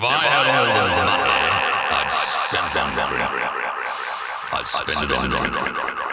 If I had all the money, I'd spend it on drink. I'd spend it on drink.